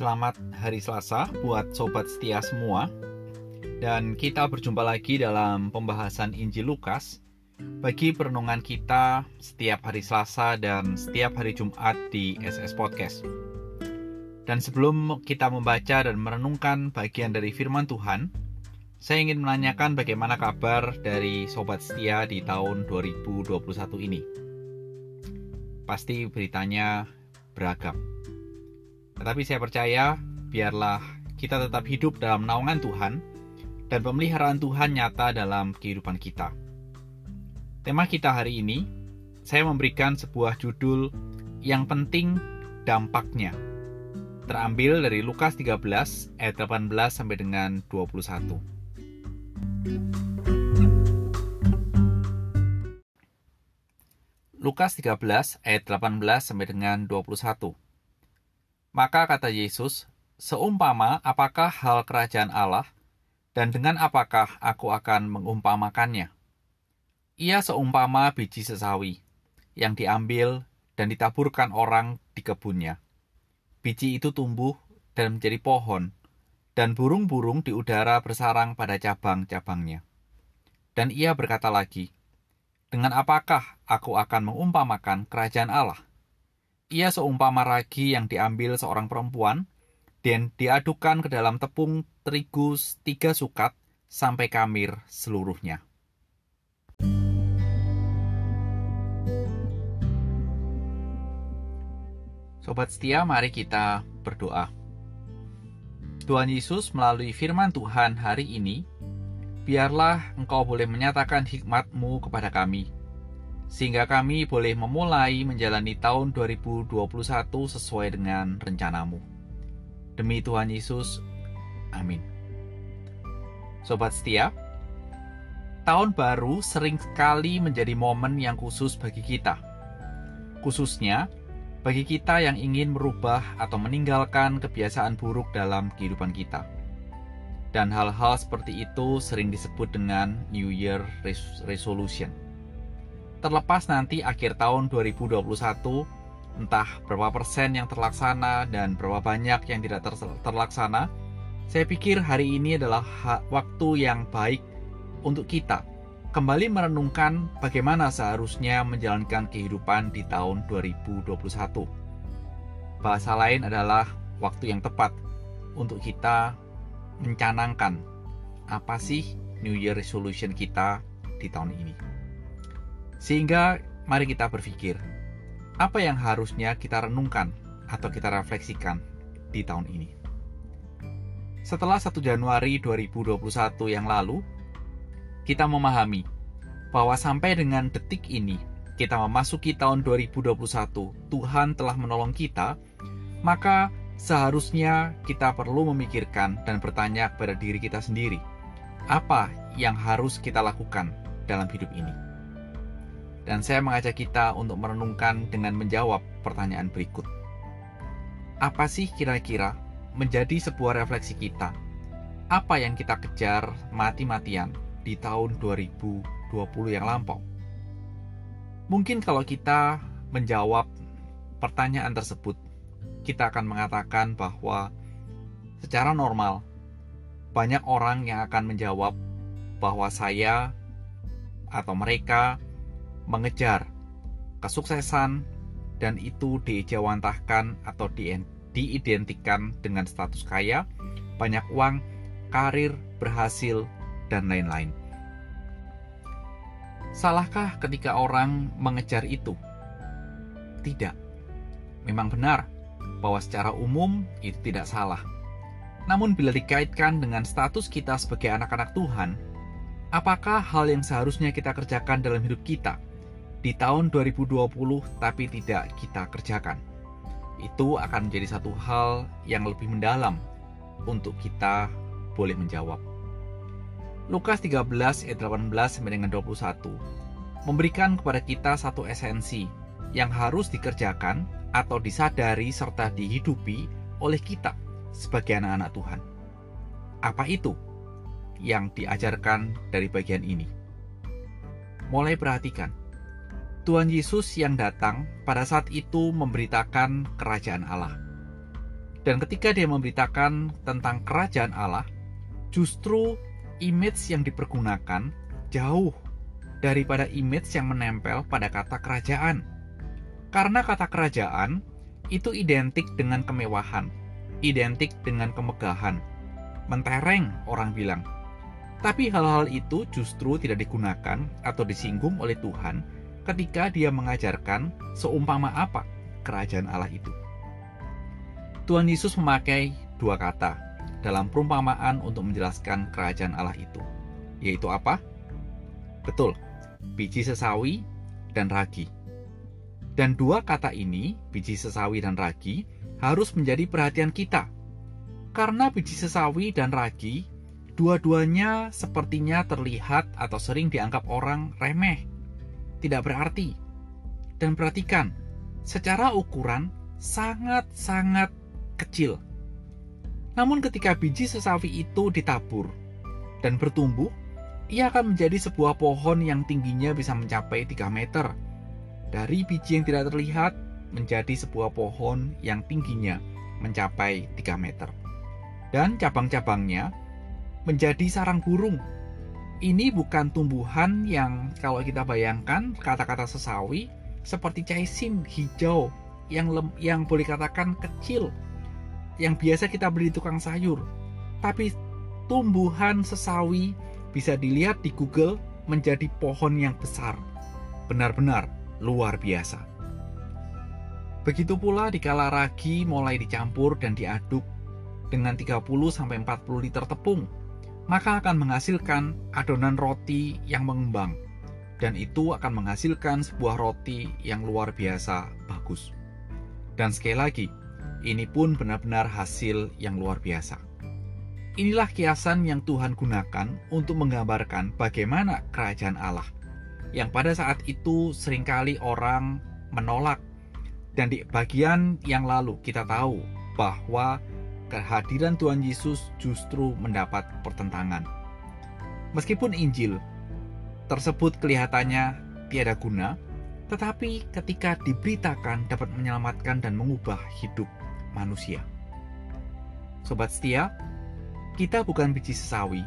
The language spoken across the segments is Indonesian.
Selamat hari Selasa buat sobat setia semua. Dan kita berjumpa lagi dalam pembahasan Injil Lukas bagi perenungan kita setiap hari Selasa dan setiap hari Jumat di SS Podcast. Dan sebelum kita membaca dan merenungkan bagian dari firman Tuhan, saya ingin menanyakan bagaimana kabar dari sobat setia di tahun 2021 ini. Pasti beritanya beragam. Tetapi saya percaya, biarlah kita tetap hidup dalam naungan Tuhan dan pemeliharaan Tuhan nyata dalam kehidupan kita. Tema kita hari ini, saya memberikan sebuah judul yang penting dampaknya. Terambil dari Lukas 13 ayat 18 sampai dengan 21. Lukas 13 ayat 18 sampai dengan 21. Maka kata Yesus, seumpama apakah hal kerajaan Allah dan dengan apakah aku akan mengumpamakannya? Ia seumpama biji sesawi yang diambil dan ditaburkan orang di kebunnya. Biji itu tumbuh dan menjadi pohon, dan burung-burung di udara bersarang pada cabang-cabangnya. Dan ia berkata lagi, dengan apakah aku akan mengumpamakan kerajaan Allah? Ia seumpama ragi yang diambil seorang perempuan dan diadukan ke dalam tepung terigu tiga sukat sampai kamir seluruhnya. Sobat setia, mari kita berdoa. Tuhan Yesus melalui firman Tuhan hari ini biarlah engkau boleh menyatakan hikmat-Mu kepada kami, sehingga kami boleh memulai menjalani tahun 2021 sesuai dengan rencanamu. Demi Tuhan Yesus, amin. Sobat setia, tahun baru sering sekali menjadi momen yang khusus bagi kita. Khususnya, bagi kita yang ingin merubah atau meninggalkan kebiasaan buruk dalam kehidupan kita dan hal-hal seperti itu sering disebut dengan New Year Resolution. Terlepas nanti akhir tahun 2021, entah berapa persen yang terlaksana dan berapa banyak yang tidak ter terlaksana, saya pikir hari ini adalah waktu yang baik untuk kita kembali merenungkan bagaimana seharusnya menjalankan kehidupan di tahun 2021. Bahasa lain adalah waktu yang tepat untuk kita mencanangkan apa sih New Year Resolution kita di tahun ini. Sehingga mari kita berpikir, apa yang harusnya kita renungkan atau kita refleksikan di tahun ini. Setelah 1 Januari 2021 yang lalu, kita memahami bahwa sampai dengan detik ini, kita memasuki tahun 2021, Tuhan telah menolong kita, maka seharusnya kita perlu memikirkan dan bertanya kepada diri kita sendiri, apa yang harus kita lakukan dalam hidup ini? Dan saya mengajak kita untuk merenungkan dengan menjawab pertanyaan berikut. Apa sih kira-kira menjadi sebuah refleksi kita? Apa yang kita kejar mati-matian di tahun 2020 yang lampau? Mungkin kalau kita menjawab pertanyaan tersebut kita akan mengatakan bahwa secara normal banyak orang yang akan menjawab bahwa saya atau mereka mengejar kesuksesan dan itu diijawantahkan atau diidentikan dengan status kaya, banyak uang, karir, berhasil, dan lain-lain. Salahkah ketika orang mengejar itu? Tidak. Memang benar, bahwa secara umum itu tidak salah. Namun bila dikaitkan dengan status kita sebagai anak-anak Tuhan, apakah hal yang seharusnya kita kerjakan dalam hidup kita di tahun 2020 tapi tidak kita kerjakan? Itu akan menjadi satu hal yang lebih mendalam untuk kita boleh menjawab. Lukas 13 ayat 18 sampai dengan 21 memberikan kepada kita satu esensi yang harus dikerjakan atau disadari serta dihidupi oleh kita sebagai anak-anak Tuhan. Apa itu yang diajarkan dari bagian ini? Mulai perhatikan, Tuhan Yesus yang datang pada saat itu memberitakan kerajaan Allah. Dan ketika dia memberitakan tentang kerajaan Allah, justru image yang dipergunakan jauh daripada image yang menempel pada kata kerajaan. Karena kata kerajaan itu identik dengan kemewahan, identik dengan kemegahan, mentereng orang bilang. Tapi hal-hal itu justru tidak digunakan atau disinggung oleh Tuhan ketika dia mengajarkan seumpama apa kerajaan Allah itu. Tuhan Yesus memakai dua kata dalam perumpamaan untuk menjelaskan kerajaan Allah itu, yaitu apa? Betul, biji sesawi dan ragi. Dan dua kata ini, biji sesawi dan ragi, harus menjadi perhatian kita. Karena biji sesawi dan ragi, dua-duanya sepertinya terlihat atau sering dianggap orang remeh, tidak berarti. Dan perhatikan, secara ukuran sangat-sangat kecil. Namun ketika biji sesawi itu ditabur dan bertumbuh, ia akan menjadi sebuah pohon yang tingginya bisa mencapai 3 meter. Dari biji yang tidak terlihat menjadi sebuah pohon yang tingginya mencapai 3 meter. Dan cabang-cabangnya menjadi sarang burung. Ini bukan tumbuhan yang kalau kita bayangkan kata-kata sesawi seperti caisim hijau yang lem, yang boleh katakan kecil yang biasa kita beli di tukang sayur. Tapi tumbuhan sesawi bisa dilihat di Google menjadi pohon yang besar. Benar-benar luar biasa. Begitu pula di kala ragi mulai dicampur dan diaduk dengan 30-40 liter tepung, maka akan menghasilkan adonan roti yang mengembang. Dan itu akan menghasilkan sebuah roti yang luar biasa bagus. Dan sekali lagi, ini pun benar-benar hasil yang luar biasa. Inilah kiasan yang Tuhan gunakan untuk menggambarkan bagaimana kerajaan Allah, yang pada saat itu sering kali orang menolak. Dan di bagian yang lalu kita tahu bahwa kehadiran Tuhan Yesus justru mendapat pertentangan. Meskipun Injil tersebut kelihatannya tiada guna, tetapi ketika diberitakan dapat menyelamatkan dan mengubah hidup manusia. Sobat setia, kita bukan biji sesawi,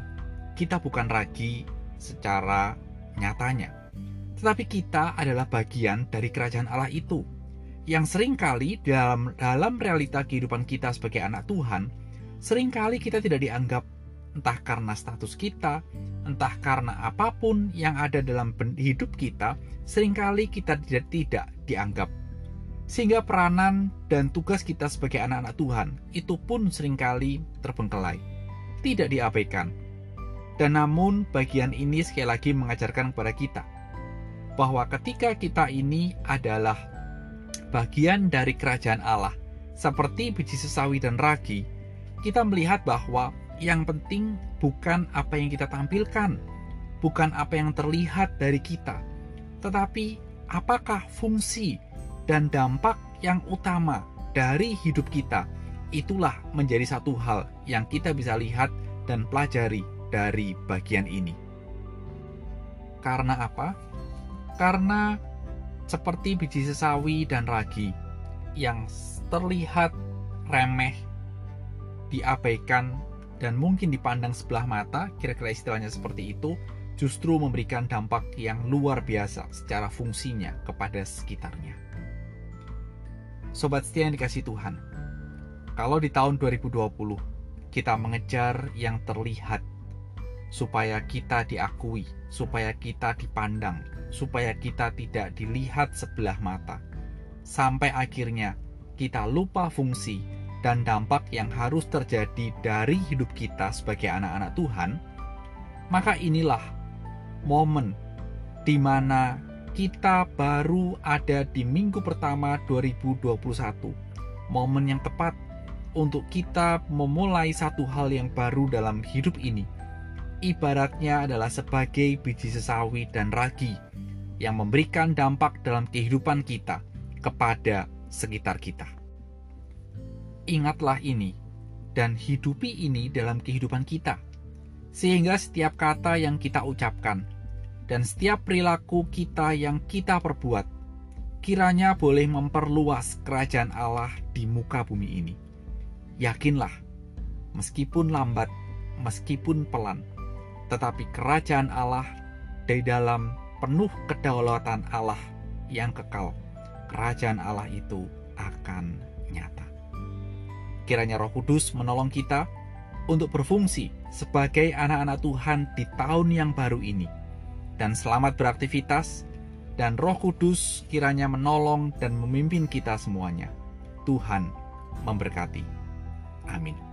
kita bukan ragi secara nyatanya, tetapi kita adalah bagian dari kerajaan Allah itu yang sering kali dalam dalam realita kehidupan kita sebagai anak Tuhan, sering kali kita tidak dianggap entah karena status kita, entah karena apa pun yang ada dalam hidup kita, sering kali kita tidak tidak dianggap sehingga peranan dan tugas kita sebagai anak-anak Tuhan itu pun sering kali terbengkelai, tidak diabaikan. Dan namun bagian ini sekali lagi mengajarkan kepada kita bahwa ketika kita ini adalah bagian dari kerajaan Allah, seperti biji sesawi dan ragi, kita melihat bahwa yang penting bukan apa yang kita tampilkan, bukan apa yang terlihat dari kita, tetapi apakah fungsi dan dampak yang utama dari hidup kita. Itulah menjadi satu hal yang kita bisa lihat dan pelajari dari bagian ini. Karena apa? Karena seperti biji sesawi dan ragi yang terlihat remeh, diabaikan, dan mungkin dipandang sebelah mata, kira-kira istilahnya seperti itu, justru memberikan dampak yang luar biasa secara fungsinya kepada sekitarnya. Sobat setia yang dikasih Tuhan, kalau di tahun 2020 kita mengejar yang terlihat, supaya kita diakui, supaya kita dipandang, supaya kita tidak dilihat sebelah mata, sampai akhirnya kita lupa fungsi dan dampak yang harus terjadi dari hidup kita sebagai anak-anak Tuhan, maka inilah momen di mana kita baru ada di minggu pertama 2021. Momen yang tepat untuk kita memulai satu hal yang baru dalam hidup ini. Ibaratnya adalah sebagai biji sesawi dan ragi yang memberikan dampak dalam kehidupan kita kepada sekitar kita. Ingatlah ini dan hidupi ini dalam kehidupan kita, sehingga setiap kata yang kita ucapkan dan setiap perilaku kita yang kita perbuat, kiranya boleh memperluas kerajaan Allah di muka bumi ini. yakinlah, meskipun lambat, meskipun pelan, tetapi kerajaan Allah dari dalam penuh kedaulatan Allah yang kekal, kerajaan Allah itu akan nyata. Kiranya Roh Kudus menolong kita untuk berfungsi sebagai anak-anak Tuhan di tahun yang baru ini. Dan selamat beraktivitas, dan Roh Kudus kiranya menolong dan memimpin kita semuanya. Tuhan memberkati. Amin.